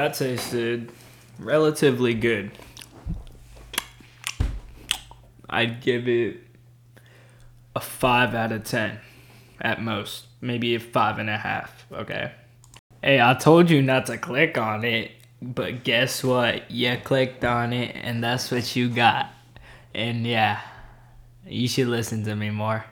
That tasted relatively good. I'd give it a five out of ten at most. Maybe a five and a half. Okay. Hey, I told you not to click on it, but guess what? You clicked on it, and that's what you got. And yeah, you should listen to me more.